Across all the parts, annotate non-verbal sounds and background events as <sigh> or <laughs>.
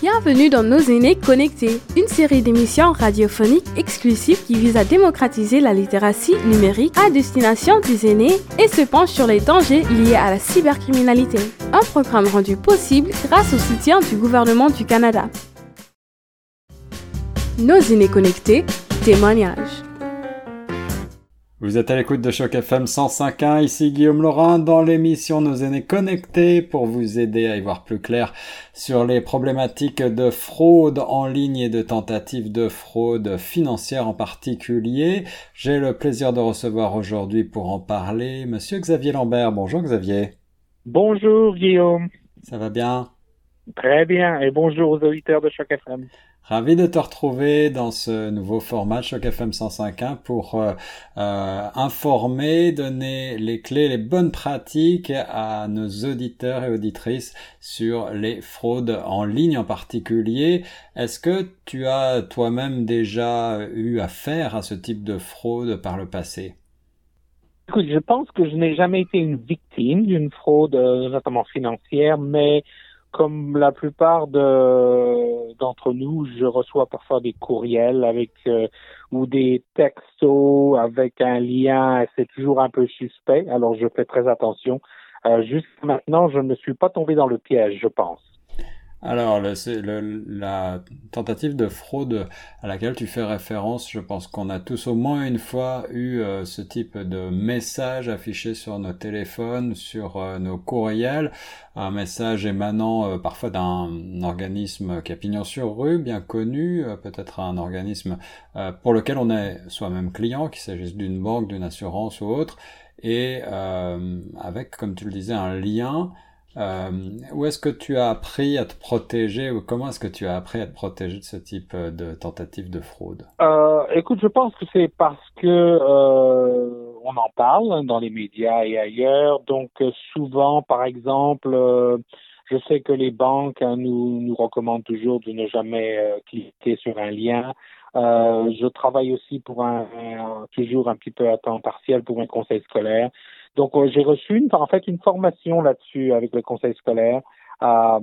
Bienvenue dans Nos aînés connectés, une série d'émissions radiophoniques exclusives qui vise à démocratiser la littératie numérique à destination des aînés et se penche sur les dangers liés à la cybercriminalité. Un programme rendu possible grâce au soutien du gouvernement du Canada. Nos aînés connectés, témoignages. Vous êtes à l'écoute de Choc FM 105.1, ici Guillaume Laurent dans l'émission Nos aînés connectés pour vous aider à y voir plus clair sur les problématiques de fraude en ligne et de tentatives de fraude financière en particulier. J'ai le plaisir de recevoir aujourd'hui pour en parler Monsieur Xavier Lambert. Bonjour Xavier. Bonjour Guillaume. Ça va bien? Très bien et bonjour aux auditeurs de Choc FM. Ravi de te retrouver dans ce nouveau format Choc FM 105.1 pour euh, euh, informer, donner les clés, les bonnes pratiques à nos auditeurs et auditrices sur les fraudes en ligne en particulier. Est-ce que tu as toi-même déjà eu affaire à ce type de fraude par le passé? Écoute, je pense que je n'ai jamais été une victime d'une fraude, euh, notamment financière, mais comme la plupart de d'entre nous, je reçois parfois des courriels avec euh, ou des textos avec un lien. C'est toujours un peu suspect. Alors je fais très attention. Euh, Jusqu'à maintenant, je ne suis pas tombé dans le piège, je pense. Alors, le, la tentative de fraude à laquelle tu fais référence, je pense qu'on a tous au moins une fois eu euh, ce type de message affiché sur nos téléphones, sur euh, nos courriels, un message émanant euh, parfois d'un organisme qui pignon sur rue, bien connu, peut-être un organisme pour lequel on est soi-même client, qu'il s'agisse d'une banque, d'une assurance ou autre, et avec, comme tu le disais, un lien où est-ce que tu as appris à te protéger ou comment est-ce que tu as appris à te protéger de ce type euh, de tentative de fraude? Euh, Écoute, je pense que c'est parce que euh, on en parle dans les médias et ailleurs. Donc euh, souvent, par exemple, je sais que les banques hein, nous recommandent toujours de ne jamais cliquer sur un lien. je travaille aussi pour un, toujours un petit peu à temps partiel pour un conseil scolaire. Donc, euh, j'ai reçu une, en fait une formation là-dessus avec le conseil scolaire euh,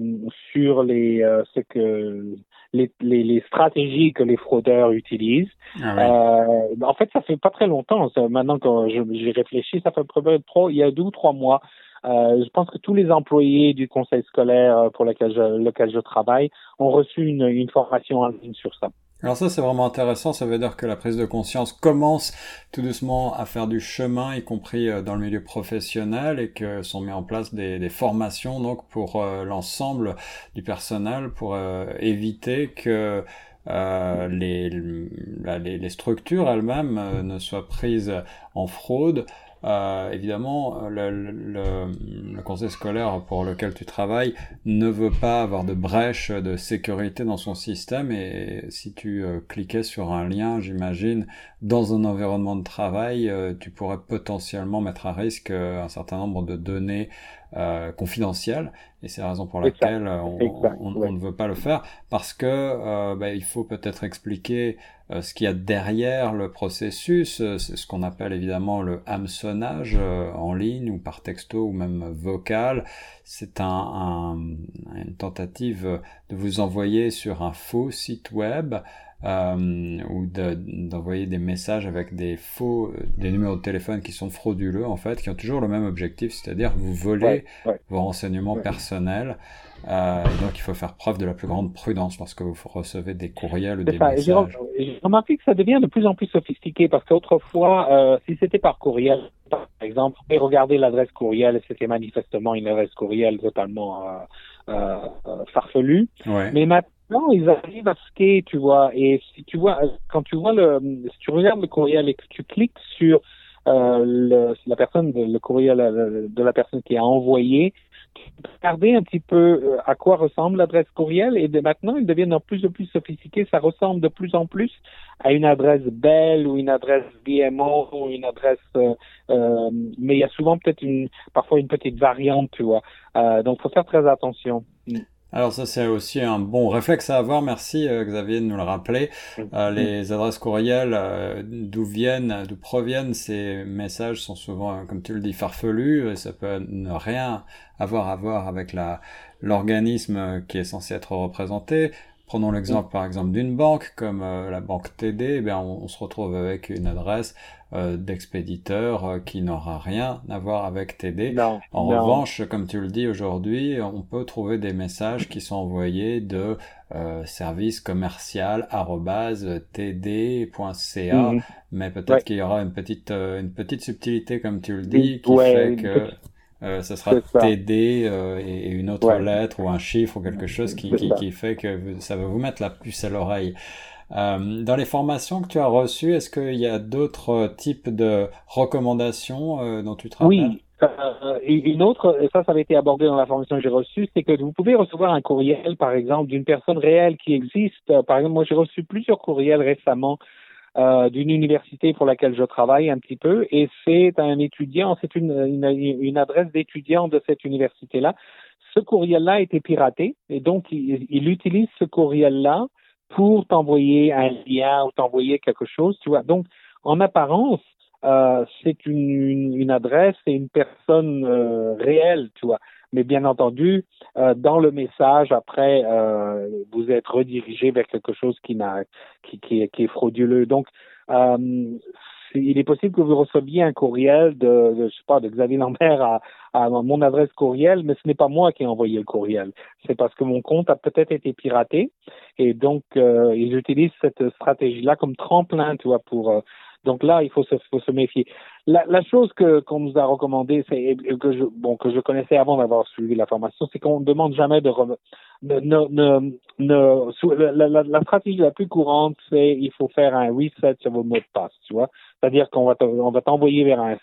sur les euh, ce que les, les, les, stratégies que les fraudeurs utilisent. Ah euh, en fait, ça fait pas très longtemps. maintenant que j'ai réfléchi, ça fait trop, il y a deux ou trois mois. Euh, je pense que tous les employés du conseil scolaire pour lequel je, lequel je travaille ont reçu une, une formation en ligne sur ça. Alors ça c'est vraiment intéressant, ça veut dire que la prise de conscience commence tout doucement à faire du chemin, y compris euh, dans le milieu professionnel, et que sont mis en place des, formations donc pour euh, l'ensemble du personnel pour euh, éviter que les, structures elles-mêmes ne soient prises en fraude euh, évidemment, le, le, le, conseil scolaire pour lequel tu travailles ne veut pas avoir de brèche de sécurité dans son système et si tu euh, cliquais sur un lien, j'imagine, dans un environnement de travail, euh, tu pourrais potentiellement mettre à risque euh, un certain nombre de données euh, confidentielles et c'est la raison pour laquelle on, on, on, ne veut pas le faire parce que euh, bah, il faut peut-être expliquer euh, ce qu'il y a derrière le processus, c'est ce qu'on appelle évidemment le hameçonnage en ligne ou par texto ou même vocal. C'est un, un, une tentative de vous envoyer sur un faux site web euh, ou d'envoyer des messages avec des faux, des numéros de téléphone qui sont frauduleux en fait, qui ont toujours le même objectif, c'est-à-dire vous voler vos renseignements personnels. Euh, donc il faut faire preuve de la plus grande prudence lorsque vous recevez des courriels ou des messages. J'ai remarqué que ça devient de plus en plus sophistiqué parce qu'autrefois, euh, si c'était par courriel, par exemple, et regardez l'adresse courriel, c'était manifestement une adresse courriel totalement euh, euh, euh farfelue. Mais maintenant, non, ils arrivent à skier, tu vois. Et si tu vois, quand tu vois le, si tu regardes le courriel et que tu cliques sur euh, le, la personne, le courriel de la personne qui a envoyé, regarder un petit peu euh, à quoi ressemble l'adresse courriel et maintenant ils deviennent de plus en plus sophistiqués. Ça ressemble de plus en plus à une adresse Bell ou une adresse BMO ou une adresse, euh, euh, mais il y a souvent peut-être une, parfois une petite variante, tu vois. Euh, donc faut faire très attention. Alors ça c'est aussi un bon réflexe à avoir, merci euh, Xavier de nous le rappeler. Euh, les adresses courriels, euh, d'où viennent, d'où proviennent ces messages sont souvent, comme tu le dis, farfelus, et ça peut ne rien avoir à voir avec la l'organisme qui est censé être représenté. Prenons l'exemple par exemple d'une banque comme la banque TD, eh bien on, se retrouve avec une adresse euh, d'expéditeur euh, qui n'aura rien à voir avec TD. en revanche, comme tu le dis aujourd'hui, on peut trouver des messages qui sont envoyés de euh, service commercial td.ca, mhm. mais peut-être qu'il y aura une petite euh, une petite subtilité comme tu le dis qui fait que euh, ce sera TD et une autre lettre ou un chiffre ou quelque chose qui, qui, qui, fait que ça va vous mettre la puce à l'oreille. Euh, dans les formations que tu as reçues, est-ce qu'il y a d'autres types de recommandations euh, dont tu travailles Oui, euh, une autre, et ça, ça avait été abordé dans la formation que j'ai reçue, c'est que vous pouvez recevoir un courriel, par exemple, d'une personne réelle qui existe. Par exemple, moi, j'ai reçu plusieurs courriels récemment euh, d'une université pour laquelle je travaille un petit peu, et c'est un étudiant, c'est une, une, une, adresse d'étudiant de cette université-là. Ce courriel-là a été piraté, et donc il, il utilise ce courriel-là pour t'envoyer un lien ou t'envoyer quelque chose, tu vois. Donc, en apparence, euh, c'est une, une, adresse et une personne euh, réelle, tu vois. Mais bien entendu, euh, dans le message, après, euh, vous êtes redirigé vers quelque chose qui, n'a, qui, qui, qui est frauduleux. Donc, euh, il est possible que vous receviez un courriel de, je sais pas, de Xavier Lambert à, à mon adresse courriel, mais ce n'est pas moi qui ai envoyé le courriel. C'est parce que mon compte a peut-être été piraté et donc euh, ils utilisent cette stratégie-là comme tremplin, tu vois, pour euh, donc là, il faut se, faut se méfier. La, chose que qu'on nous a recommandé, c'est que je bon que je connaissais avant d'avoir suivi la formation, c'est qu'on ne demande jamais de la, stratégie la plus courante, c'est il faut faire un reset sur vos mots de passe, tu vois. C'est-à-dire qu'on va on va t'envoyer vers un,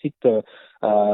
site euh,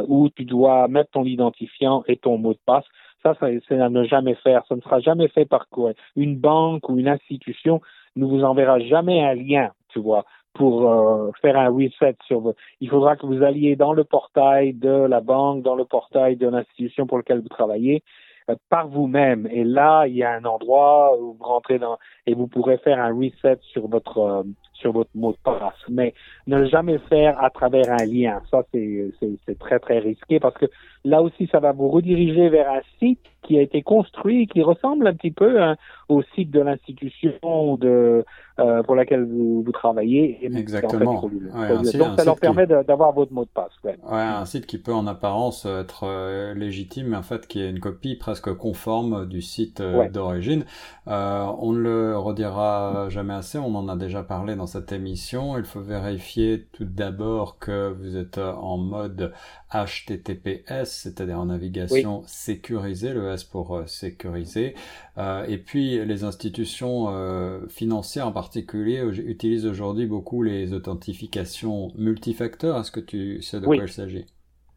où tu dois mettre ton identifiant et ton mot de passe. Ça, c'est à ne jamais faire. Ça ne sera jamais fait par quoi? Une banque ou une institution ne vous enverra jamais un lien, tu vois pour euh, faire un reset sur il faudra que vous alliez dans le portail de la banque, dans le portail de l'institution pour lequel vous travaillez euh, par vous-même. Et là, il y a un endroit où vous rentrez dans et vous pourrez faire un reset sur votre euh, sur votre mot de passe. Mais ne le jamais faire à travers un lien. Ça, c'est très, très risqué parce que là aussi, ça va vous rediriger vers un site qui a été construit, qui ressemble un petit peu hein, au site de l'institution de euh, pour laquelle vous, vous travaillez. Exactement. Donc ça leur permet d'avoir votre mot de passe. Ouais. un site qui peut en apparence être euh, légitime, mais en fait qui est une copie presque conforme du site euh, d'origine. on ne le redira jamais assez, on en a déjà parlé dans cette émission. Il faut vérifier tout d'abord que vous êtes en mode HTTPS, c'est-à-dire en navigation sécurisée, le S pour euh, sécuriser. Euh, et puis les institutions euh, financières en particulier utilisent aujourd'hui beaucoup les authentifications multifacteurs. Est-ce que tu sais de quoi il s'agit?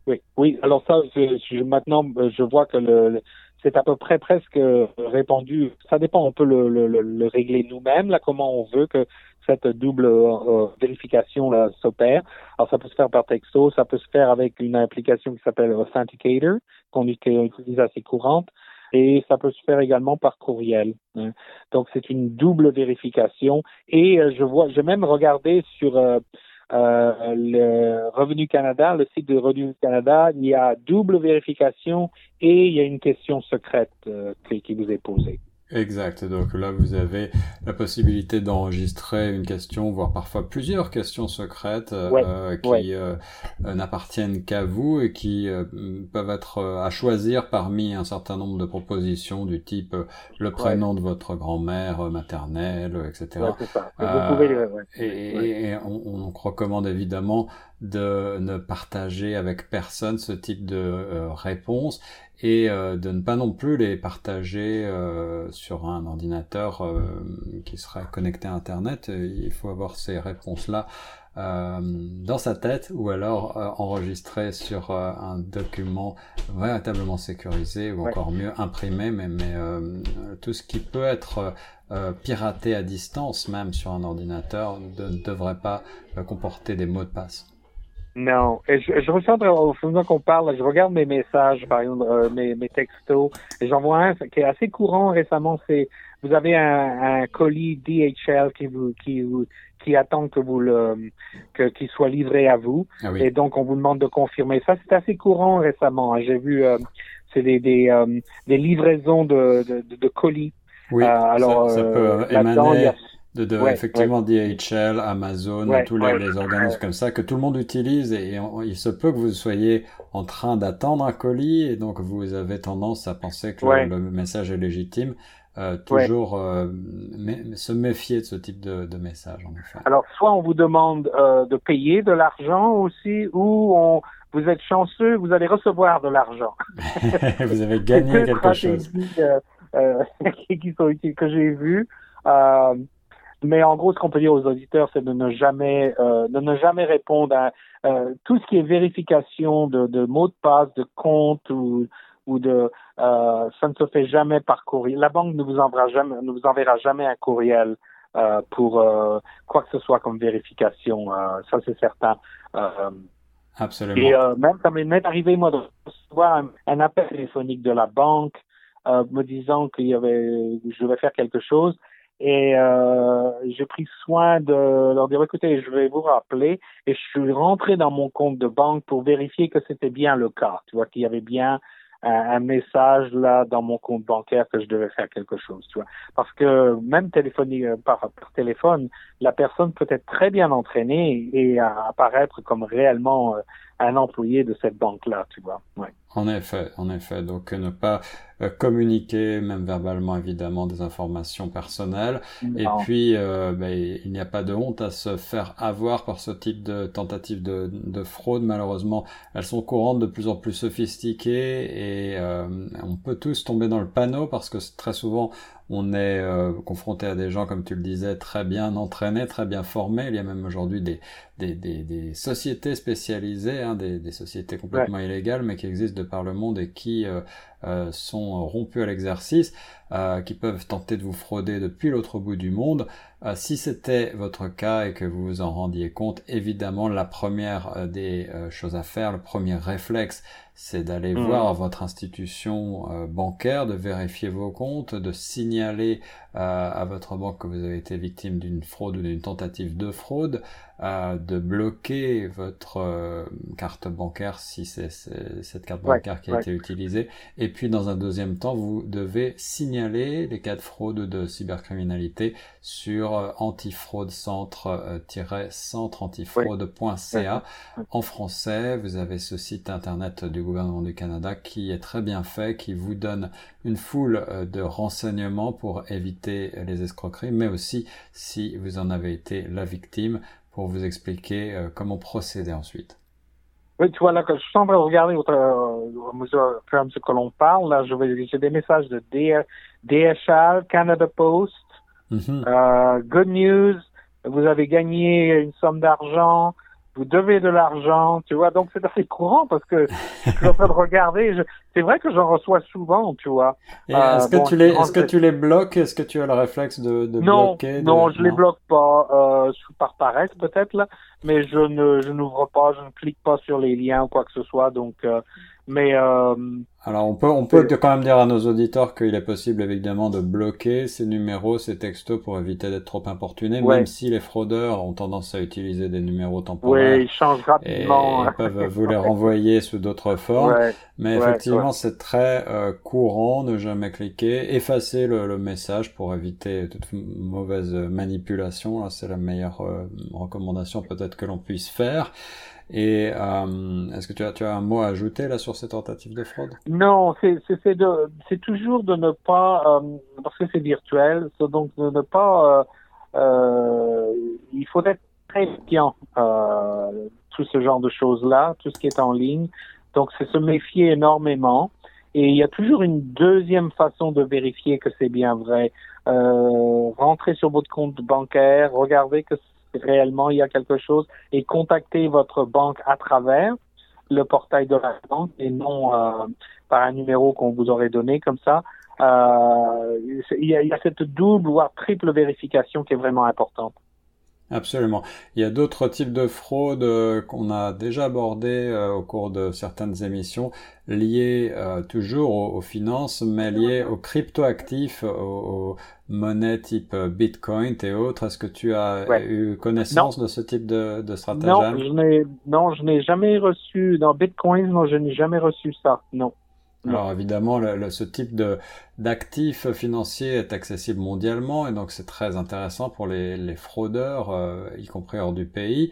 Oui, oui. Alors ça, maintenant, je vois que le, c'est à peu près presque répandu. Ça dépend, on peut le, le, le régler nous-mêmes, là, comment on veut que cette double euh, vérification s'opère. Alors ça peut se faire par texto, ça peut se faire avec une application qui s'appelle Authenticator qu'on utilise assez courante et ça peut se faire également par courriel. Hein. Donc c'est une double vérification et euh, je vois, j'ai même regardé sur euh, le Revenu Canada, le site de Revenu Canada, il y a double vérification et il y a une question secrète qui vous est posée. Exact. Donc là, vous avez la possibilité d'enregistrer une question, voire parfois plusieurs questions secrètes euh, qui euh, euh, n'appartiennent qu'à vous et qui peuvent être à choisir parmi un certain nombre de propositions du type le prénom de votre grand-mère maternelle, etc. et, et on, on, recommande évidemment de ne partager avec personne ce type de réponse et euh, de ne pas non plus les partager euh, sur un ordinateur euh, qui serait connecté à Internet. Il faut avoir ces réponses-là dans sa tête ou alors enregistrer sur un document véritablement sécurisé ou encore mieux imprimé, mais, mais tout ce qui peut être piraté à distance, même sur un ordinateur, ne devrait pas comporter des mots de passe. Non. Et je, je ressens, au fond qu'on parle, je regarde mes messages, par exemple, euh, mes, mes textos, et j'en vois un qui est assez courant récemment, c'est vous avez un, un colis DHL qui vous qui vous qui attend que vous le que qu'il soit livré à vous. Ah oui. et donc on vous demande de confirmer. Ça c'est assez courant récemment hein. j'ai vu euh, c'est des des, euh, des livraisons de, de, de, de colis. Oui, Euh, alors ça, ça euh, peut émaner de, de Ouais, effectivement DHL, Amazon, Ouais, tous les, ouais. les organismes comme ça que tout le monde utilise et, on- il se peut que vous soyez en train d'attendre un colis et donc vous avez tendance à penser que le- Ouais. le, message est légitime. Euh, toujours euh, se méfier de ce type de, de message en effet. Alors, soit on vous demande euh, de payer de l'argent aussi, ou on, vous êtes chanceux, vous allez recevoir de l'argent. <laughs> <laughs> vous avez gagné quelque chose. euh, euh, <laughs> qui qui sont utiles, que j'ai vues. Euh, mais en gros, ce qu'on peut dire aux auditeurs, c'est de ne jamais, euh, de ne jamais répondre à euh, tout ce qui est vérification de, de mots de passe, de compte ou, ou de, euh, ça ne se fait jamais par courriel. La banque ne vous enverra jamais, ne vous enverra jamais un courriel pour quoi que ce soit comme vérification. Ça, c'est certain. Absolument. et même, ça m'est arrivé, moi, de recevoir un, un appel téléphonique de la banque me disant qu'il y avait, je devais faire quelque chose. Et euh, j'ai pris soin de leur dire, écoutez, je vais vous rappeler. Et je suis rentré dans mon compte de banque pour vérifier que c'était bien le cas. Tu vois, qu'il y avait bien un, message là dans mon compte bancaire que je devais faire quelque chose. Tu vois, parce que même téléphonique euh, par, par téléphone, la personne peut être très bien entraînée et euh, apparaître comme réellement euh, un employé de cette banque-là, tu vois. Ouais. En effet, en effet. Donc, ne pas euh, communiquer, même verbalement évidemment, des informations personnelles. Et puis, euh, ben, il n'y a pas de honte à se faire avoir par ce type de tentative de, de fraude. Malheureusement, elles sont courantes, de plus en plus sophistiquées, et euh, on peut tous tomber dans le panneau parce que très souvent, on est euh, confronté à des gens, comme tu le disais, très bien entraînés, très bien formés. Il y a même aujourd'hui des, des, des, des sociétés spécialisées, hein, des, des sociétés complètement illégales, mais qui existent de par le monde et qui euh, euh, sont rompues à l'exercice, euh, qui peuvent tenter de vous frauder depuis l'autre bout du monde. Euh, si c'était votre cas et que vous vous en rendiez compte, évidemment, la première des choses à faire, le premier réflexe, c'est d'aller Mhm. voir votre institution bancaire, de vérifier vos comptes, de signaler à votre banque que vous avez été victime d'une fraude ou d'une tentative de fraude, euh, de bloquer votre euh, carte bancaire si c'est cette carte Ouais, bancaire qui a ouais. été utilisée. Et puis dans un deuxième temps, vous devez signaler les cas de fraude ou de cybercriminalité sur euh, antifraude-centre-antifraude.ca. En français, vous avez ce site internet du gouvernement du Canada qui est très bien fait, qui vous donne une foule euh, de renseignements pour éviter les escroqueries, mais aussi si vous en avez été la victime, pour vous expliquer euh, comment procéder ensuite. Oui, tu vois, là, que je suis en train de regarder au, euh, au mesure fur et à mesure que l'on parle, là, je vais, j'ai des messages de DR, DHL, Canada Post, Mhm. euh, Good News, vous avez gagné une somme d'argent, vous devez de l'argent, tu vois, donc c'est assez courant parce que je suis en train de regarder, je- c'est vrai que j'en reçois souvent, tu vois. Euh, est-ce que bon, tu les, est-ce que tu les bloques? Est-ce que tu as le réflexe de, de non, bloquer de- non, je les bloque pas, euh, par paresse peut-être là, mais je ne, je n'ouvre pas, je ne clique pas sur les liens ou quoi que ce soit, donc, euh, mais euh, Alors on peut, on peut quand même dire à nos auditeurs qu'il est possible évidemment de bloquer ces numéros, ces textos pour éviter d'être trop importunés, Ouais. même si les fraudeurs ont tendance à utiliser des numéros temporaires. oui, ils changent Et rapidement. <laughs> ils peuvent vous les renvoyer sous d'autres formes. Ouais. Mais Ouais, effectivement, c'est très euh, courant de jamais cliquer, effacer le, le message pour éviter toute mauvaise manipulation. Là, c'est la meilleure euh, recommandation peut-être que l'on puisse faire. Et euh, est-ce que tu as, un mot à ajouter là sur ces tentatives de fraude? Non, c'est toujours de ne pas euh, parce que c'est virtuel, donc de ne pas euh, il faut être très méfiant tout ce genre de choses là, tout ce qui est en ligne. Donc c'est se méfier énormément. Et il y a toujours une deuxième façon de vérifier que c'est bien vrai. Rentrez sur votre compte bancaire, regardez que réellement il y a quelque chose et contactez votre banque à travers le portail de la banque et non euh, par un numéro qu'on vous aurait donné comme ça. Euh, il, y a, cette double voire triple vérification qui est vraiment importante. Absolument. Il y a d'autres types de fraudes euh, qu'on a déjà abordées au cours de certaines émissions, liées toujours aux, finances, mais liées aux cryptoactifs, aux, monnaies type Bitcoin et autres. Est-ce que tu as eu connaissance de ce type de, de stratagème? Non, je n'ai jamais reçu dans Bitcoin. Non, je n'ai jamais reçu ça. Non. Alors évidemment, le, ce type de d'actifs financiers est accessible mondialement et donc c'est très intéressant pour les, les fraudeurs, euh, y compris hors du pays.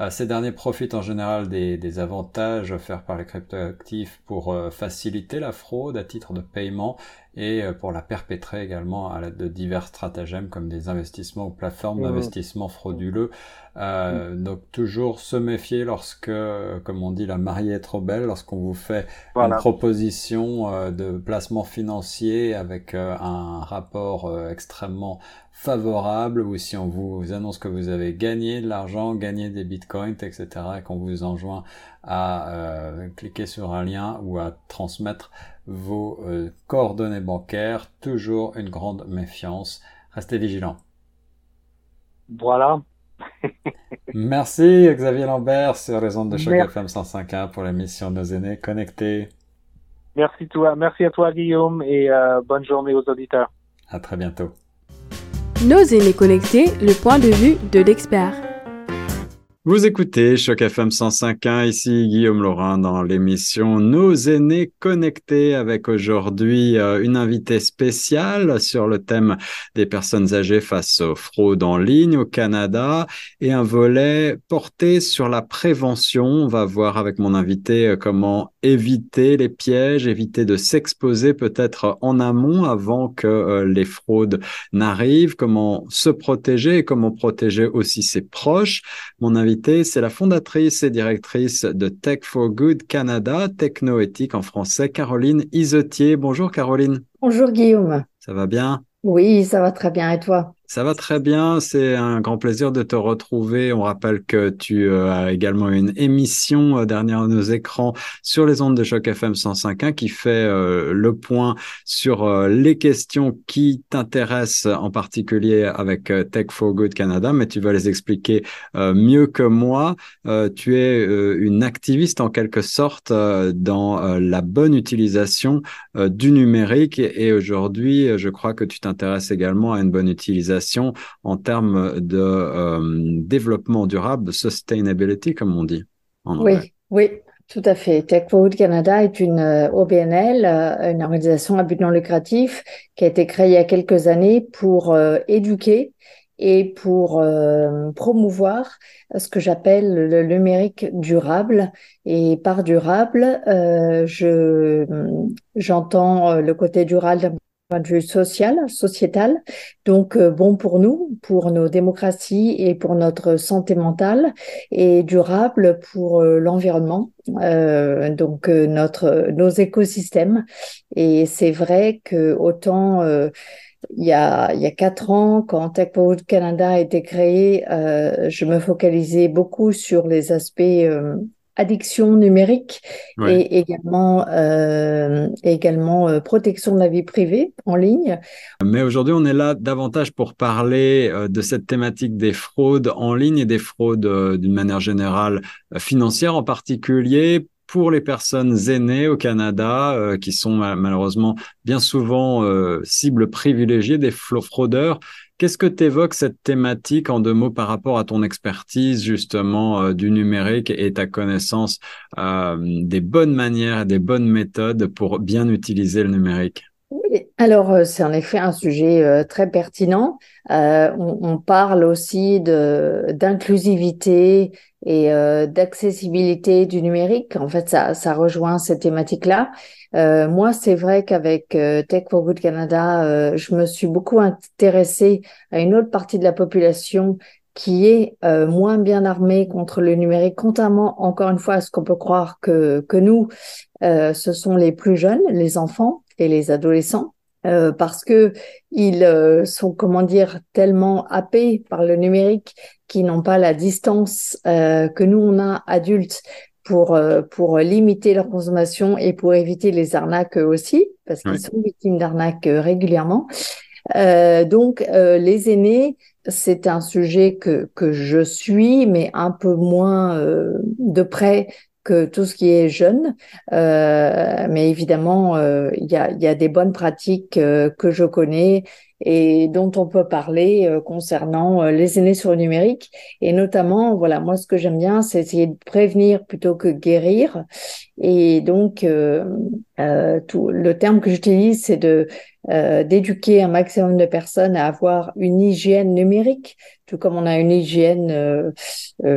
Euh, ces derniers profitent en général des, des avantages offerts par les cryptoactifs pour euh, faciliter la fraude à titre de paiement et euh, pour la perpétrer également à l'aide de divers stratagèmes comme des investissements ou plateformes mmh. d'investissement frauduleux. Euh, mmh. Donc toujours se méfier lorsque, comme on dit, la mariée est trop belle, lorsqu'on vous fait une proposition de placement financier avec un rapport extrêmement favorable ou si on vous annonce que vous avez gagné de l'argent, gagné des bitcoins, etc. et qu'on vous enjoint à cliquer sur un lien ou à transmettre vos euh, coordonnées bancaires. Toujours une grande méfiance. Restez vigilants. Voilà. <laughs> Merci Xavier Lambert sur les ondes de Choc FM 105.1 pour l'émission Nos aînés connectés. Merci, toi, merci à toi Guillaume et euh, bonne journée aux auditeurs. À très bientôt. Nos aînés connectés, le point de vue de l'expert. Vous écoutez Choc FM 105.1, ici Guillaume Laurin dans l'émission Nos aînés connectés avec aujourd'hui euh, une invitée spéciale sur le thème des personnes âgées face aux fraudes en ligne au Canada et un volet porté sur la prévention. On va voir avec mon invité euh, comment éviter les pièges, éviter de s'exposer peut-être en amont avant que euh, les fraudes n'arrivent, comment se protéger et comment protéger aussi ses proches. Mon invité c'est la fondatrice et directrice de Tech for Good Canada, technoéthique en français, Caroline Isotier. Bonjour Caroline. Bonjour Guillaume. Ça va bien? Oui, ça va très bien. Et toi? Ça va très bien, c'est un grand plaisir de te retrouver. On rappelle que tu euh, as également une émission euh, dernière nos écrans sur les ondes de choc FM 105.1 qui fait euh, le point sur les questions qui t'intéressent en particulier avec Tech for Good Canada, mais tu vas les expliquer mieux que moi. tu es une activiste en quelque sorte dans la bonne utilisation du numérique et aujourd'hui, je crois que tu t'intéresses également à une bonne utilisation en termes de euh, développement durable, sustainability, comme on dit. oui, oui, tout à fait. Tech Forward Canada est une euh, OBNL, euh, une organisation à but non lucratif qui a été créée il y a quelques années pour éduquer et pour promouvoir ce que j'appelle le numérique durable. Et par durable, je j'entends le côté durable point de vue social, sociétal, donc euh, bon pour nous, pour nos démocraties et pour notre santé mentale, et durable pour euh, l'environnement, euh, donc notre nos écosystèmes. Et c'est vrai que autant il y a il y a quatre ans, quand Tech Canada a été créé, je me focalisais beaucoup sur les aspects addiction numérique et également, euh, également euh, protection de la vie privée en ligne. Mais aujourd'hui, on est là davantage pour parler euh, de cette thématique des fraudes en ligne et des fraudes d'une manière générale financière en particulier pour les personnes aînées au Canada, qui sont malheureusement bien souvent cibles privilégiées des fraudeurs. Qu'est-ce que tu évoques cette thématique en deux mots par rapport à ton expertise justement euh, du numérique et ta connaissance euh, des bonnes manières des bonnes méthodes pour bien utiliser le numérique? Oui, alors euh, c'est en effet un sujet très pertinent. On, on, parle aussi d'inclusivité et d'accessibilité du numérique. En fait, ça, ça rejoint cette thématique-là. Euh, moi, c'est vrai qu'avec euh, Tech for Good Canada, euh, je me suis beaucoup intéressée à une autre partie de la population qui est moins bien armée contre le numérique, contrairement encore une fois à ce qu'on peut croire que, que nous, ce sont les plus jeunes, les enfants et les adolescents. parce que ils sont, comment dire, tellement happés par le numérique qu'ils n'ont pas la distance que nous on a adultes pour, euh, pour limiter leur consommation et pour éviter les arnaques aussi, parce qu'ils sont victimes d'arnaques euh, donc, les aînés, c'est un sujet que, que je suis, mais un peu moins de près que tout ce qui est jeune. Euh, mais évidemment, euh, il y, a, y, a, des bonnes pratiques euh, que je connais et dont on peut parler euh, concernant euh, les aînés sur le numérique. Et notamment, voilà, moi, ce que j'aime bien, c'est essayer de prévenir plutôt que guérir. Et donc, euh, tout, le terme que j'utilise, c'est de d'éduquer un maximum de personnes à avoir une hygiène numérique, tout comme on a une hygiène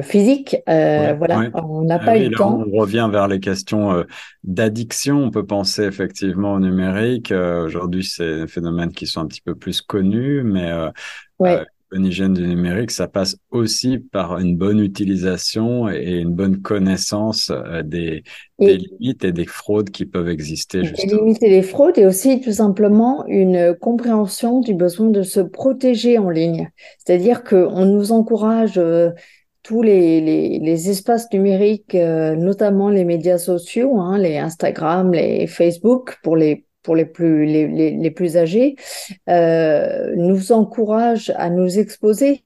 physique. voilà, on n'a ah pas eu le temps. On revient vers les questions d'addiction. On peut penser effectivement au numérique. Aujourd'hui, c'est des phénomènes qui sont un petit peu plus connu, mais euh, euh, une hygiène du numérique, ça passe aussi par une bonne utilisation et une bonne connaissance euh, des, limites et des fraudes qui peuvent exister. Des limites et des fraudes et aussi tout simplement une compréhension du besoin de se protéger en ligne. C'est-à-dire qu'on nous encourage tous les, les, espaces numériques, notamment les médias sociaux, hein, les Instagram, les Facebook, pour les pour les plus, les, les, plus âgés, euh, nous encourage à nous exposer.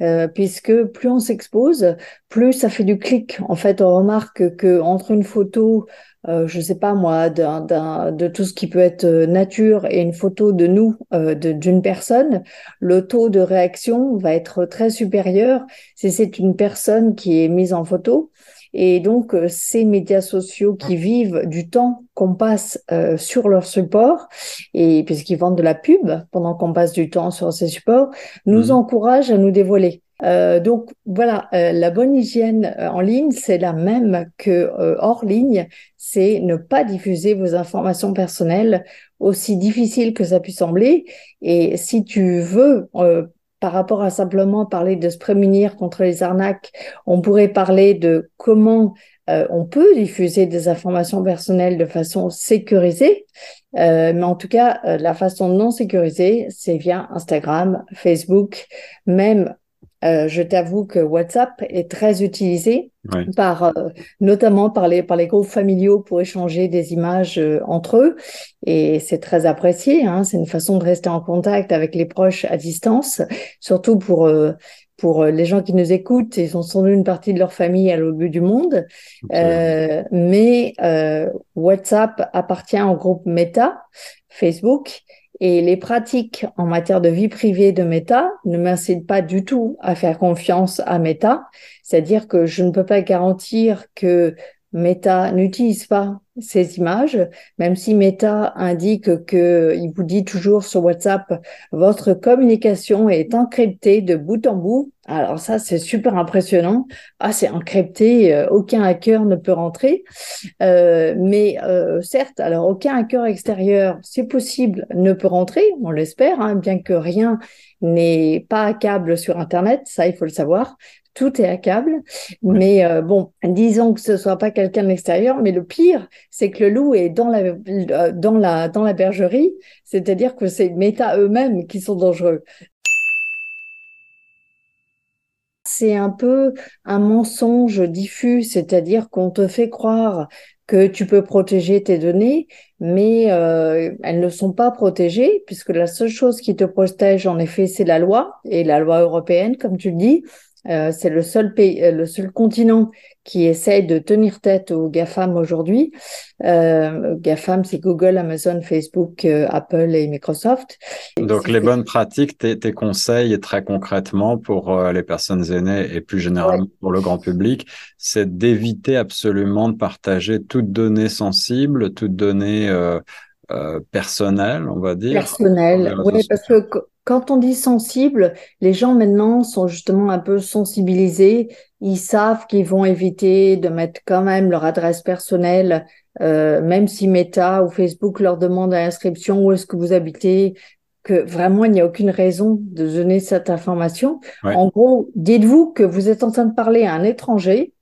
Euh, puisque plus on s'expose, plus ça fait du clic. En fait, on remarque que entre une photo, euh, je sais pas moi, de tout ce qui peut être nature et une photo de nous, euh, d'une personne, le taux de réaction va être très supérieur si c'est une personne qui est mise en photo et donc, euh, ces médias sociaux qui vivent du temps qu'on passe euh, sur leur support, et puisqu'ils vendent de la pub pendant qu'on passe du temps sur ces supports, nous mmh. encouragent à nous dévoiler. Euh, donc voilà, la bonne hygiène en ligne, c'est la même que hors ligne, c'est ne pas diffuser vos informations personnelles, aussi difficile que ça puisse sembler. Et si tu veux par rapport à simplement parler de se prémunir contre les arnaques, on pourrait parler de comment euh, on peut diffuser des informations personnelles de façon sécurisée. Euh, mais en tout cas, euh, la façon non sécurisée, c'est via Instagram, Facebook, même euh, je t'avoue que WhatsApp est très utilisé par, euh, notamment par les, par les groupes familiaux pour échanger des images euh, entre eux. Et c'est très apprécié. Hein. C'est une façon de rester en contact avec les proches à distance, surtout pour, pour les gens qui nous écoutent. Ils sont sans doute une partie de leur famille à l'autre bout du monde. mais WhatsApp appartient au groupe Meta, Facebook. Et les pratiques en matière de vie privée de Meta ne m'incitent pas du tout à faire confiance à Meta. C'est-à-dire que je ne peux pas garantir que Meta n'utilise pas ces images, même si Meta indique que il vous dit toujours sur WhatsApp votre communication est encryptée de bout en bout. Alors ça c'est super impressionnant. Ah c'est encrypté, euh, aucun hacker ne peut rentrer. Euh, mais euh, certes, alors aucun hacker extérieur, c'est possible, ne peut rentrer, on l'espère, hein, bien que rien n'est pas hackable sur Internet, ça il faut le savoir tout est à câble. Mais euh, bon, disons que ce soit pas quelqu'un de l'extérieur, mais le pire, c'est que le loup est dans la, euh, dans la, dans la bergerie, c'est-à-dire que c'est méta eux-mêmes qui sont dangereux. C'est un peu un mensonge diffus, c'est-à-dire qu'on te fait croire que tu peux protéger tes données, mais euh, elles ne sont pas protégées, puisque la seule chose qui te protège, en effet, c'est la loi, et la loi européenne, comme tu le dis. Euh, c'est le seul pays, euh, le seul continent qui essaye de tenir tête aux GAFAM aujourd'hui. Euh, GAFAM, c'est Google, Amazon, Facebook, euh, Apple et Microsoft. Donc, les bonnes pratiques, tes, tes, conseils très concrètement pour les personnes aînées et plus généralement pour le grand public, c'est d'éviter absolument de partager toute donnée sensible, toute donnée personnelle, on va dire. Personnelle, oui, parce que quand on dit sensible, les gens maintenant sont justement un peu sensibilisés. Ils savent qu'ils vont éviter de mettre quand même leur adresse personnelle, euh, même si Meta ou Facebook leur demande à l'inscription où est-ce que vous habitez, que vraiment il n'y a aucune raison de donner cette information. En gros, dites-vous que vous êtes en train de parler à un étranger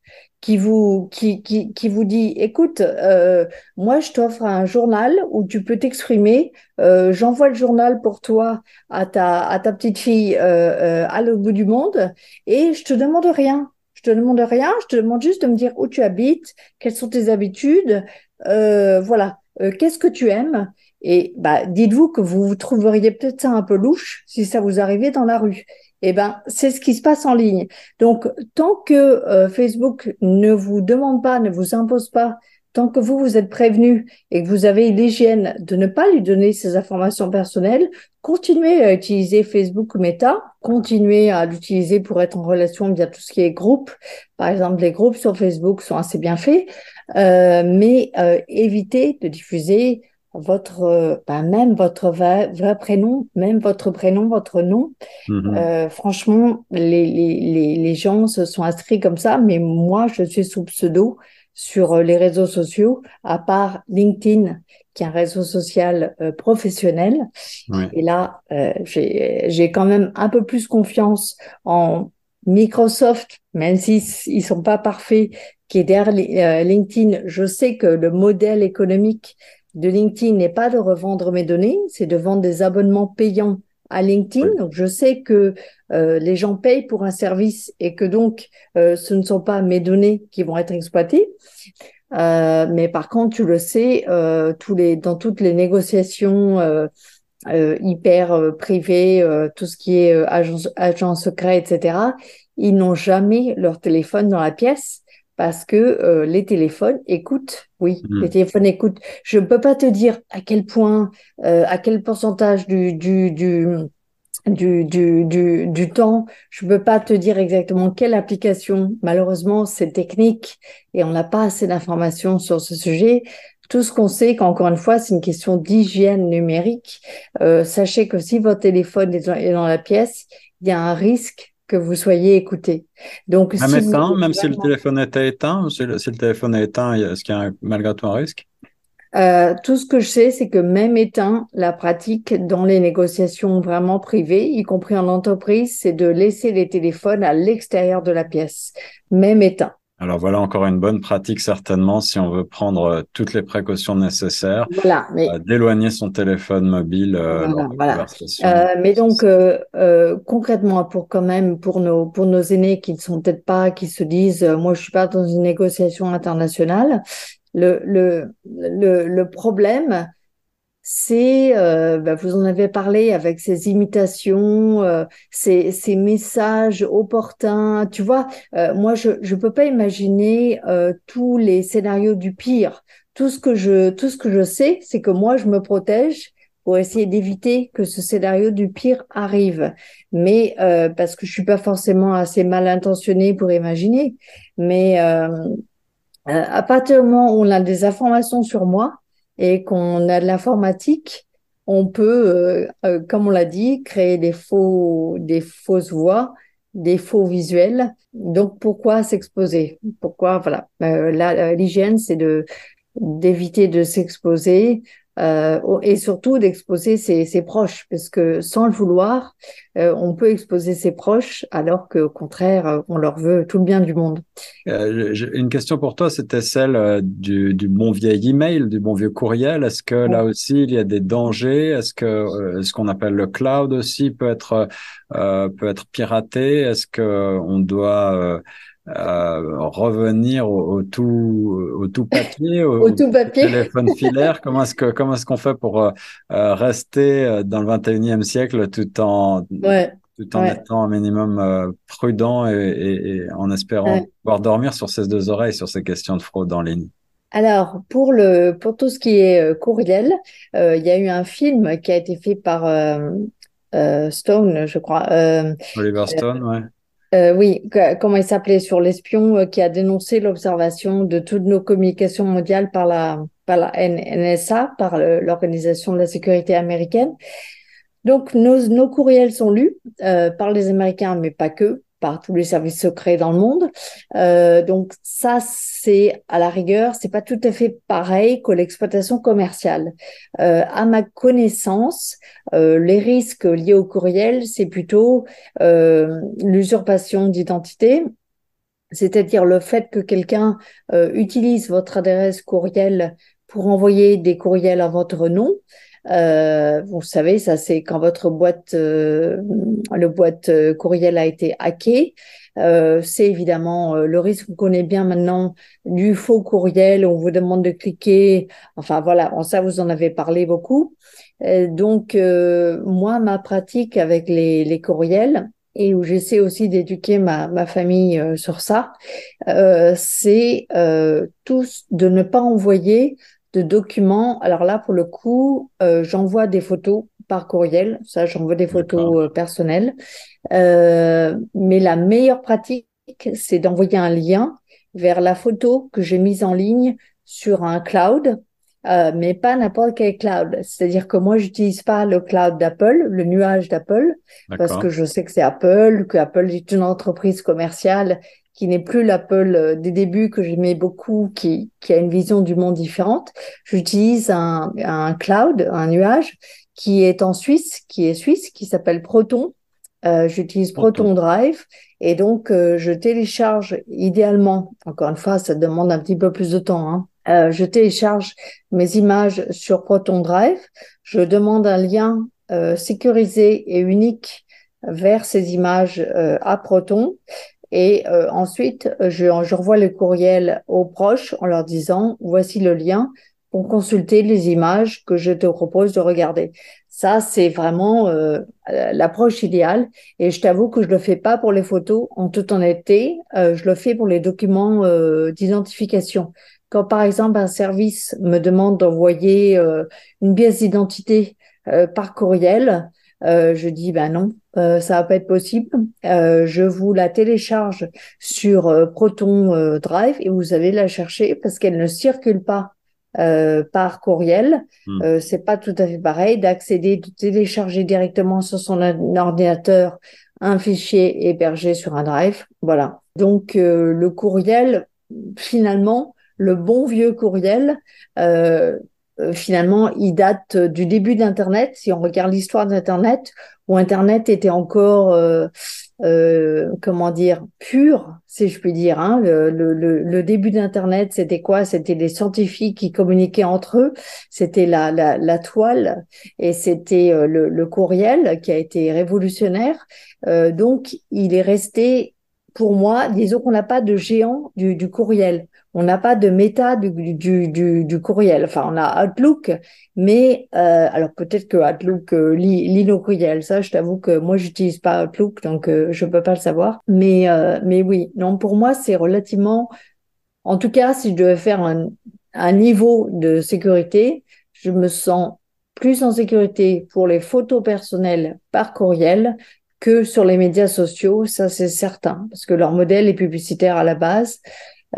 qui vous, qui, qui, qui vous dit, écoute, euh, moi je t'offre un journal où tu peux t'exprimer, euh, j'envoie le journal pour toi à ta, à ta petite fille euh, euh à l'autre bout du monde et je te demande rien. Je te demande rien, je te demande juste de me dire où tu habites, quelles sont tes habitudes, euh, voilà, euh, qu'est-ce que tu aimes? Et bah, dites-vous que vous, vous trouveriez peut-être ça un peu louche si ça vous arrivait dans la rue. Eh ben, c'est ce qui se passe en ligne. Donc, tant que euh, Facebook ne vous demande pas, ne vous impose pas tant que vous, vous êtes prévenu et que vous avez l'hygiène de ne pas lui donner ces informations personnelles, continuez à utiliser Facebook Meta, continuez à l'utiliser pour être en relation via tout ce qui est groupe. Par exemple, les groupes sur Facebook sont assez bien faits, euh, mais euh, évitez de diffuser votre, euh, bah, même votre vrai, prénom, même votre prénom, votre nom. Mm-hmm. Euh, franchement, les, les, les gens se sont inscrits comme ça, mais moi, je suis sous pseudo sur euh, les réseaux sociaux, à part LinkedIn, qui est un réseau social euh, professionnel. Et là, euh, j'ai quand même un peu plus confiance en Microsoft, même s'ils ils sont pas parfaits, qui est derrière LinkedIn. Je sais que le modèle économique de LinkedIn n'est pas de revendre mes données, c'est de vendre des abonnements payants à LinkedIn. Donc, je sais que euh, les gens payent pour un service et que donc, euh, ce ne sont pas mes données qui vont être exploitées. Euh, mais par contre, tu le sais, tous les, dans toutes les négociations hyper privées, tout ce qui est agent, agent secret, etc., ils n'ont jamais leur téléphone dans la pièce parce que les téléphones écoutent. Oui, hmm. les téléphones écoutent. Je ne peux pas te dire à quel point, à quel pourcentage du, du, du du, du, du, du temps. Je ne peux pas te dire exactement quelle application. Malheureusement, c'est technique et on n'a pas assez d'informations sur ce sujet. Tout ce qu'on sait, qu'encore une fois, c'est une question d'hygiène numérique. Euh, sachez que si votre téléphone est dans, la pièce, il y a un risque que vous soyez écouté. Donc, même si éteint, même si le téléphone était éteint, si le, si le téléphone est éteint, est-ce qu'il y a malgré tout un risque? Euh, tout ce que je sais, c'est que même éteint, la pratique dans les négociations vraiment privées, y compris en entreprise, c'est de laisser les téléphones à l'extérieur de la pièce, même éteint. Alors voilà encore une bonne pratique certainement si on veut prendre euh, toutes les précautions nécessaires, voilà, mais... Euh, d'éloigner son téléphone mobile. voilà, mais donc concrètement pour quand même pour nos pour nos aînés qui ne sont peut-être pas qui se disent moi je suis pas dans une négociation internationale, le, le, le, le problème, c'est, euh, bah, vous en avez parlé avec ces imitations, euh, ces, ces, messages opportuns. Tu vois, euh, moi, je ne peux pas imaginer euh, tous les scénarios du pire. Tout ce que je, tout ce que je sais, c'est que moi, je me protège pour essayer d'éviter que ce scénario du pire arrive. Mais euh, parce que je suis pas forcément assez mal intentionnée pour imaginer. Mais euh, à partir du moment où on a des informations sur moi et qu'on a de l'informatique, on peut, euh, euh, comme on l'a dit, créer des faux, des fausses voix, des faux visuels. Donc pourquoi s'exposer? Pourquoi? Voilà. L'hygiène, c'est de d'éviter de s'exposer, euh, et surtout d'exposer ses, ses, proches, parce que sans le vouloir, euh, on peut exposer ses proches, alors qu'au contraire, on leur veut tout le bien du monde. Euh, une question pour toi, c'était celle euh, du, du, bon vieil email, du bon vieux courriel. Est-ce que là aussi, il y a des dangers? Est-ce que euh, ce qu'on appelle le cloud aussi peut être peut être piraté? Est-ce que on doit euh, revenir au, tout au tout papier, au, tout papier. téléphone filaire. comment est-ce que comment est-ce qu'on fait pour euh, euh rester dans le 21e siècle tout en ouais. tout en étant un minimum euh, prudent et, et, et, en espérant pouvoir dormir sur ses deux oreilles sur ces questions de fraude en ligne? Alors, pour, le, pour tout ce qui est courriel, il y a eu un film qui a été fait par Stone, je crois. Oliver Stone, ouais. Euh, oui, comment il s'appelait sur l'espion euh, qui a dénoncé l'observation de toutes nos communications mondiales par la, par la NSA, par l'Organisation de la sécurité américaine. Donc nos, nos courriels sont lus euh, par les Américains, mais pas que par tous les services secrets dans le monde. Euh, donc ça, c'est à la rigueur, c'est pas tout à fait pareil que l'exploitation commerciale. Euh, à ma connaissance, euh, les risques liés au courriel, c'est plutôt euh, l'usurpation d'identité, c'est-à-dire le fait que quelqu'un euh, utilise votre adresse courriel pour envoyer des courriels à votre nom. Euh, vous savez, ça c'est quand votre boîte, euh, le boîte euh, courriel a été hacké. c'est évidemment le risque qu'on connaît bien maintenant du faux courriel. On vous demande de cliquer. Enfin voilà, ça vous en avez parlé beaucoup. donc moi, ma pratique avec les, les courriels, et où j'essaie aussi d'éduquer ma, ma famille euh, sur ça, euh, c'est euh, tous de ne pas envoyer de documents. Alors là, pour le coup, euh, j'envoie des photos par courriel. Ça, j'envoie des photos personnelles. mais la meilleure pratique, c'est d'envoyer un lien vers la photo que j'ai mise en ligne sur un cloud euh, mais pas n'importe quel cloud. C'est-à-dire que moi, j'utilise pas le cloud d'Apple, le nuage d'Apple, parce que je sais que c'est Apple, que Apple est une entreprise commerciale qui n'est plus l'Apple euh, des débuts que j'aimais beaucoup, qui, qui a une vision du monde différente. J'utilise un, un cloud, un nuage qui est en Suisse, qui est suisse, qui s'appelle Proton. Euh, J'utilise Proton Drive et donc euh, je télécharge idéalement, encore une fois, ça demande un petit peu plus de temps, hein, euh, je télécharge mes images sur Proton Drive, je demande un lien euh, sécurisé et unique vers ces images euh, à Proton. Et ensuite, je, je renvoie le courriel aux proches en leur disant, voici le lien pour consulter les images que je te propose de regarder. Ça, c'est vraiment l'approche idéale. Et je t'avoue que je le fais pas pour les photos en toute honnêteté. je le fais pour les documents d'identification. Quand par exemple un service me demande d'envoyer euh, une pièce d'identité euh, par courriel, euh, je dis ben non, ça va pas être possible. je vous la télécharge sur Proton Drive et vous allez la chercher parce qu'elle ne circule pas par courriel. Hmm. c'est pas tout à fait pareil d'accéder, de télécharger directement sur son ordinateur un fichier hébergé sur un drive. Voilà. Donc le courriel, finalement, le bon vieux courriel, euh, euh, finalement, il date du début d'Internet. Si on regarde l'histoire d'Internet, où Internet était encore, euh, comment dire, pur, si je puis dire. Hein. Le, début d'Internet, c'était quoi? C'était les scientifiques qui communiquaient entre eux. C'était la, la, toile et c'était le, courriel qui a été révolutionnaire. donc, il est resté pour moi, disons qu'on n'a pas de géant du courriel on n'a pas de méta du, du, du, du, courriel. Enfin, on a Outlook, mais euh, alors peut-être que Outlook euh, lit, lit, nos courriels. Ça, je t'avoue que moi, j'utilise pas Outlook, donc euh, je peux pas le savoir. Mais euh, mais oui, non, pour moi, c'est relativement. En tout cas, si je devais faire un, un niveau de sécurité, je me sens plus en sécurité pour les photos personnelles par courriel que sur les médias sociaux, ça c'est certain, parce que leur modèle est publicitaire à la base.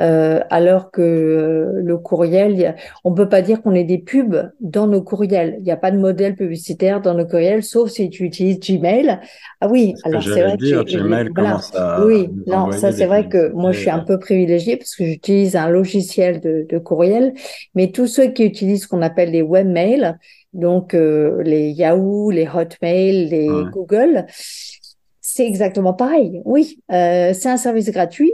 Euh, alors que euh, le courriel, on peut pas dire qu'on ait des pubs dans nos courriels. Il n'y a pas de modèle publicitaire dans nos courriels, sauf si tu utilises Gmail. Ah oui, alors c'est vrai que Gmail commence à oui, non, ça c'est vrai que moi je suis un peu privilégiée parce que j'utilise un logiciel de, de, courriel, mais tous ceux qui utilisent ce qu'on appelle les webmails, donc euh, les Yahoo, les Hotmail, les Google, c'est exactement pareil. Oui, euh, c'est un service gratuit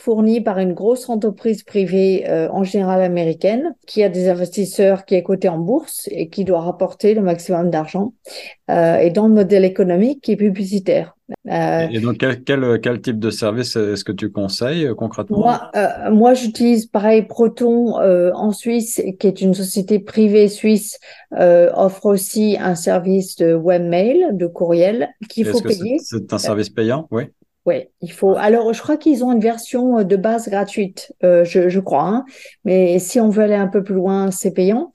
fourni par une grosse entreprise privée, euh, en général américaine, qui a des investisseurs qui est coté en bourse et qui doit rapporter le maximum d'argent, euh, et dans le modèle économique qui est publicitaire. Euh, et donc, quel, quel, quel, type de service est-ce que tu conseilles concrètement? Moi, moi j'utilise pareil Proton en Suisse, qui est une société privée suisse, offre aussi un service de webmail, de courriel, qu'il faut payer. C'est un service payant, oui. Oui, il faut. Alors, je crois qu'ils ont une version euh, de base gratuite, euh, je, je, crois. Hein. Mais si on veut aller un peu plus loin, c'est payant.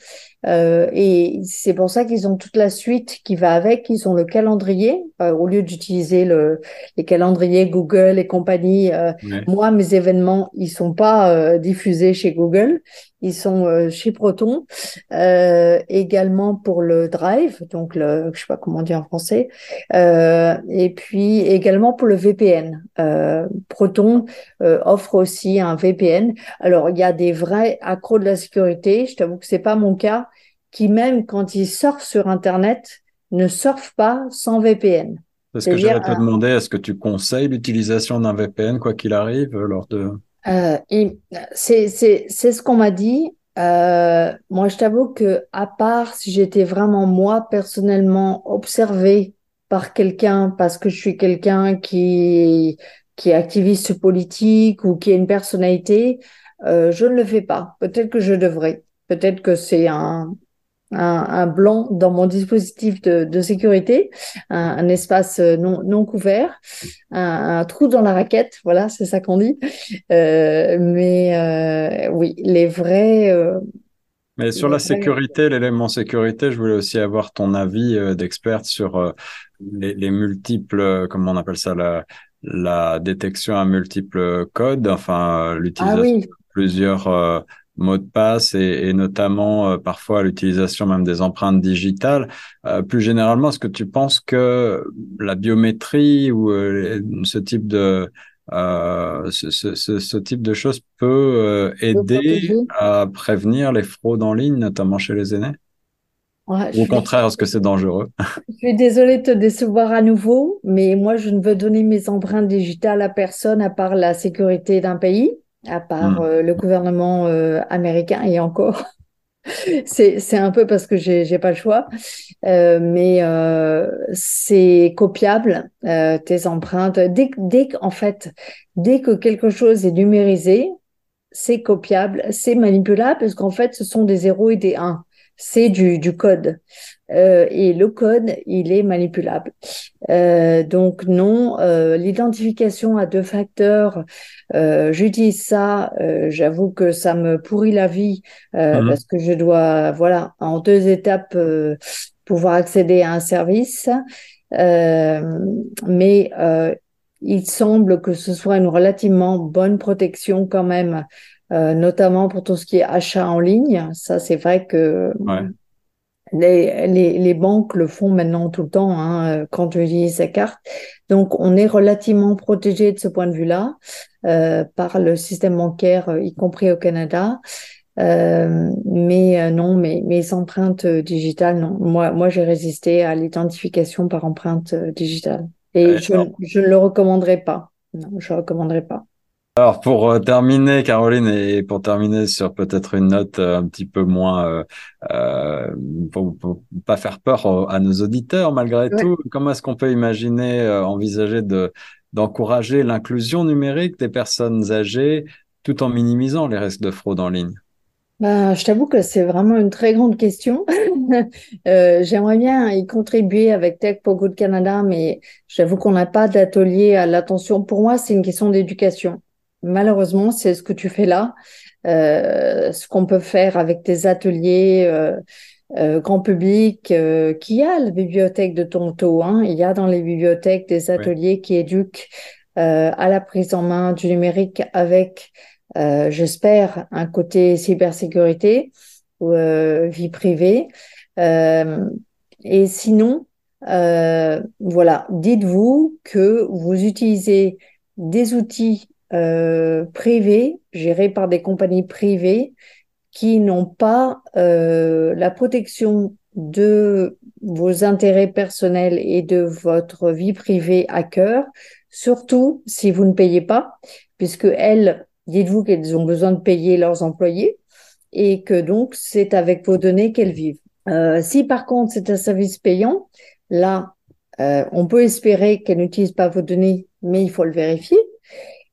Euh, et c'est pour ça qu'ils ont toute la suite qui va avec. Ils ont le calendrier euh, au lieu d'utiliser le, les calendriers Google et compagnie. Euh, moi, mes événements, ils sont pas diffusés chez Google, ils sont chez Proton. également pour le Drive, donc le, je sais pas comment dire en français. et puis également pour le VPN. Proton offre aussi un VPN. Alors il y a des vrais accros de la sécurité. Je t'avoue que c'est pas mon cas qui même quand ils surfent sur Internet, ne surfent pas sans VPN. est ce que j'allais te demander. Est-ce que tu conseilles l'utilisation d'un VPN, quoi qu'il arrive, lors de... Euh, c'est ce qu'on m'a dit. moi, je t'avoue que à part si j'étais vraiment moi personnellement observée par quelqu'un parce que je suis quelqu'un qui qui est activiste politique ou qui a une personnalité, euh, je ne le fais pas. Peut-être que je devrais. Peut-être que c'est un, un, un, blanc dans mon dispositif de, de sécurité, un, un, espace non, non couvert, un, un, trou dans la raquette, voilà, c'est ça qu'on dit. Euh, mais euh, oui, les vrais... Euh, mais sur la sécurité, l'élément sécurité, je voulais aussi avoir ton avis euh, d'expert sur euh, les, les, multiples, comment on appelle ça, la, la détection à multiples codes, enfin l'utilisation ah oui. de plusieurs mots de passe et, et notamment euh, parfois l'utilisation même des empreintes digitales. Euh, plus généralement, est-ce que tu penses que la biométrie ou euh, ce type de ce, ce, ce, type de choses peut aider à prévenir les fraudes en ligne, notamment chez les aînés? Ouais, Ou au contraire, est-ce que c'est dangereux? <laughs> Je suis désolée de te décevoir à nouveau, mais moi, je ne veux donner mes empreintes digitales à personne à part la sécurité d'un pays à part hmm. euh, le gouvernement euh, américain et encore. <laughs> c'est c'est un peu parce que j'ai j'ai pas le choix, euh, mais euh, c'est copiable euh, tes empreintes. Dès dès qu'en fait dès que quelque chose est numérisé, c'est copiable, c'est manipulable parce qu'en fait ce sont des zéros et des 1 c'est du, du code. Euh, et le code, il est manipulable. Euh, donc non, euh, l'identification à deux facteurs, euh, j'utilise ça. Euh, j'avoue que ça me pourrit la vie mmh. parce que je dois, voilà, en deux étapes pouvoir accéder à un service. mais il semble que ce soit une relativement bonne protection quand même notamment pour tout ce qui est achat en ligne. Ça, c'est vrai que ouais. les, les, les, banques le font maintenant tout le temps hein, euh, quand tu utilises sa carte. Donc, on est relativement protégé de ce point de vue-là euh, par le système bancaire, euh, y compris au Canada. Euh, mais non, mes, mes empreintes digitales, non. Moi, moi, j'ai résisté à l'identification par empreinte digitale. Et je, je ne le recommanderais pas. Non, je ne recommanderais pas. Alors pour euh, terminer, Caroline, et pour terminer sur peut-être une note euh, un petit peu moins, euh, euh pour, pour, pas faire peur à nos auditeurs malgré ouais. tout, comment est-ce qu'on peut imaginer, envisager de d'encourager l'inclusion numérique des personnes âgées tout en minimisant les risques de fraude en ligne? Bah, je t'avoue que c'est vraiment une très grande question. <laughs> euh, J'aimerais bien y contribuer avec Tech pour Good Canada, mais j'avoue qu'on n'a pas d'atelier à l'attention. Pour moi, c'est une question d'éducation malheureusement, c'est ce que tu fais là, euh, ce qu'on peut faire avec tes ateliers euh, euh, grand public, euh, qui a la bibliothèque de Tonto. Hein, il y a dans les bibliothèques des ateliers qui éduquent euh, à la prise en main du numérique avec, euh, j'espère, un côté cybersécurité ou vie privée. et sinon, voilà, dites-vous que vous utilisez des outils euh, privés, par des compagnies privées, qui n'ont pas euh, la protection de vos intérêts personnels et de votre vie privée à cœur, surtout si vous ne payez pas, puisque elles, dites-vous qu'elles ont besoin de payer leurs employés et que donc c'est avec vos données qu'elles vivent. Euh, si par contre c'est un service payant, là, euh, on peut espérer qu'elles n'utilisent pas vos données, mais il faut le vérifier.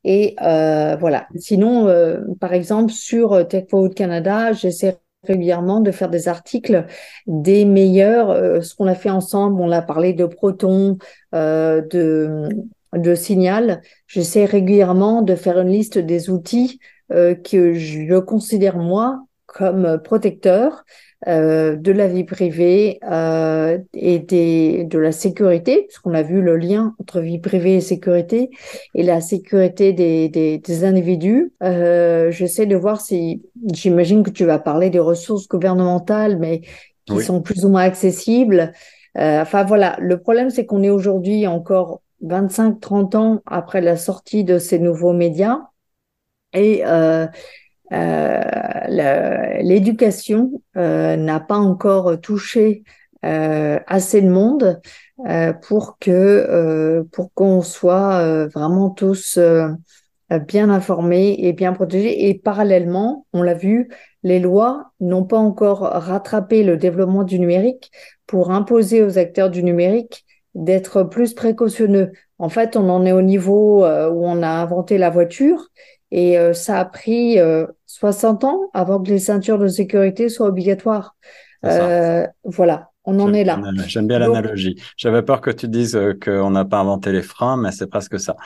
Et euh, voilà. Sinon, euh, par exemple, sur euh, Tech Forward Canada, j'essaie régulièrement de faire des articles des meilleurs. Euh, ce qu'on a fait ensemble, on a parlé de Proton, euh, de, de Signal. J'essaie régulièrement de faire une liste des outils que je considère moi comme protecteurs euh, de la vie privée euh, et des, de la sécurité, puisqu'on a vu le lien entre vie privée et sécurité, et la sécurité des, des, des individus. Euh, J'essaie de voir si, j'imagine que tu vas parler des ressources gouvernementales, mais qui oui. sont plus ou moins accessibles. Euh, enfin voilà, le problème c'est qu'on est aujourd'hui encore 25-30 ans après la sortie de ces nouveaux médias. Et euh, l'éducation euh, n'a pas encore touché euh, assez de monde pour que pour qu'on soit vraiment tous bien informés et bien protégés. Et parallèlement, on l'a vu, les lois n'ont pas encore rattrapé le développement du numérique pour imposer aux acteurs du numérique d'être plus précautionneux. En fait, on en est au niveau euh, où on a inventé la voiture et euh, ça a pris 60 ans avant que les ceintures de sécurité soient obligatoires. voilà, on en est là. J'aime bien l'analogie. J'avais peur que tu dises qu'on n'a pas inventé les freins, mais c'est presque ça.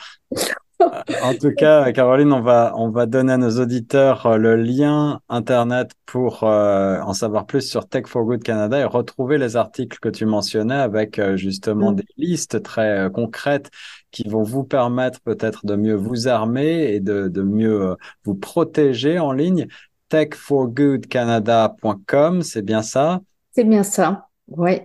En tout cas, Caroline, on va, on va donner à nos auditeurs euh, le lien Internet pour euh, en savoir plus sur Tech for Good Canada et retrouver les articles que tu mentionnais avec euh, justement mm. des listes très concrètes qui vont vous permettre peut-être de mieux vous armer et de, de mieux vous protéger en ligne. techforgoodcanada.com, c'est bien ça? C'est bien ça, oui.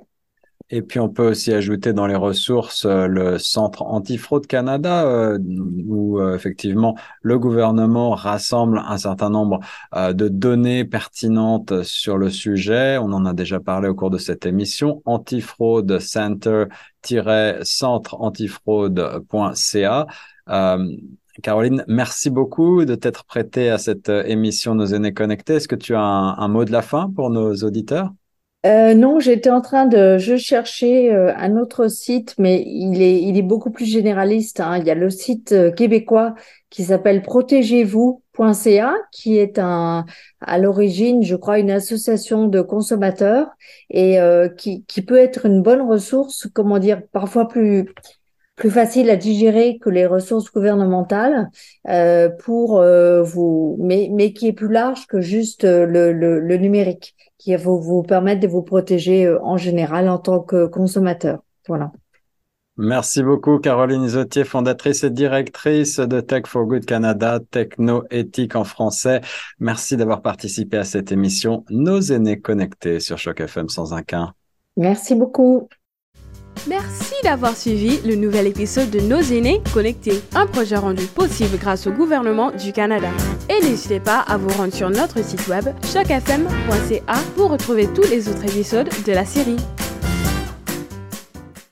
Et puis on peut aussi ajouter dans les ressources euh, le Centre Antifraude Canada, euh, où euh, effectivement le gouvernement rassemble un certain nombre de données pertinentes sur le sujet. On en a déjà parlé au cours de cette émission. Antifraude Center-centreantifraude.ca. Caroline, merci beaucoup de t'être prêtée à cette émission Nos aînés connectés. Est-ce que tu as un mot de la fin pour nos auditeurs? Euh, non, j'étais en train de, je cherchais euh, un autre site, mais il est, il est beaucoup plus généraliste. Hein. Il y a le site euh, québécois qui s'appelle protégez-vous.ca, qui est un, à l'origine, je crois, une association de consommateurs et qui, qui peut être une bonne ressource, comment dire, parfois plus plus facile à digérer que les ressources gouvernementales euh, pour euh, vous, mais, mais qui est plus large que juste le, le, le numérique, qui va vous, permettre de vous protéger euh, en général en tant que consommateur. Voilà. Merci beaucoup, Caroline Isotier, fondatrice et directrice de Tech for Good Canada, techno-éthique en français. Merci d'avoir participé à cette émission Nos aînés connectés sur Choc FM sans un quin. Merci beaucoup. Merci d'avoir suivi le nouvel épisode de Nos aînés connectés, un projet rendu possible grâce au gouvernement du Canada. Et n'hésitez pas à vous rendre sur notre site web chocfm.ca pour retrouver tous les autres épisodes de la série.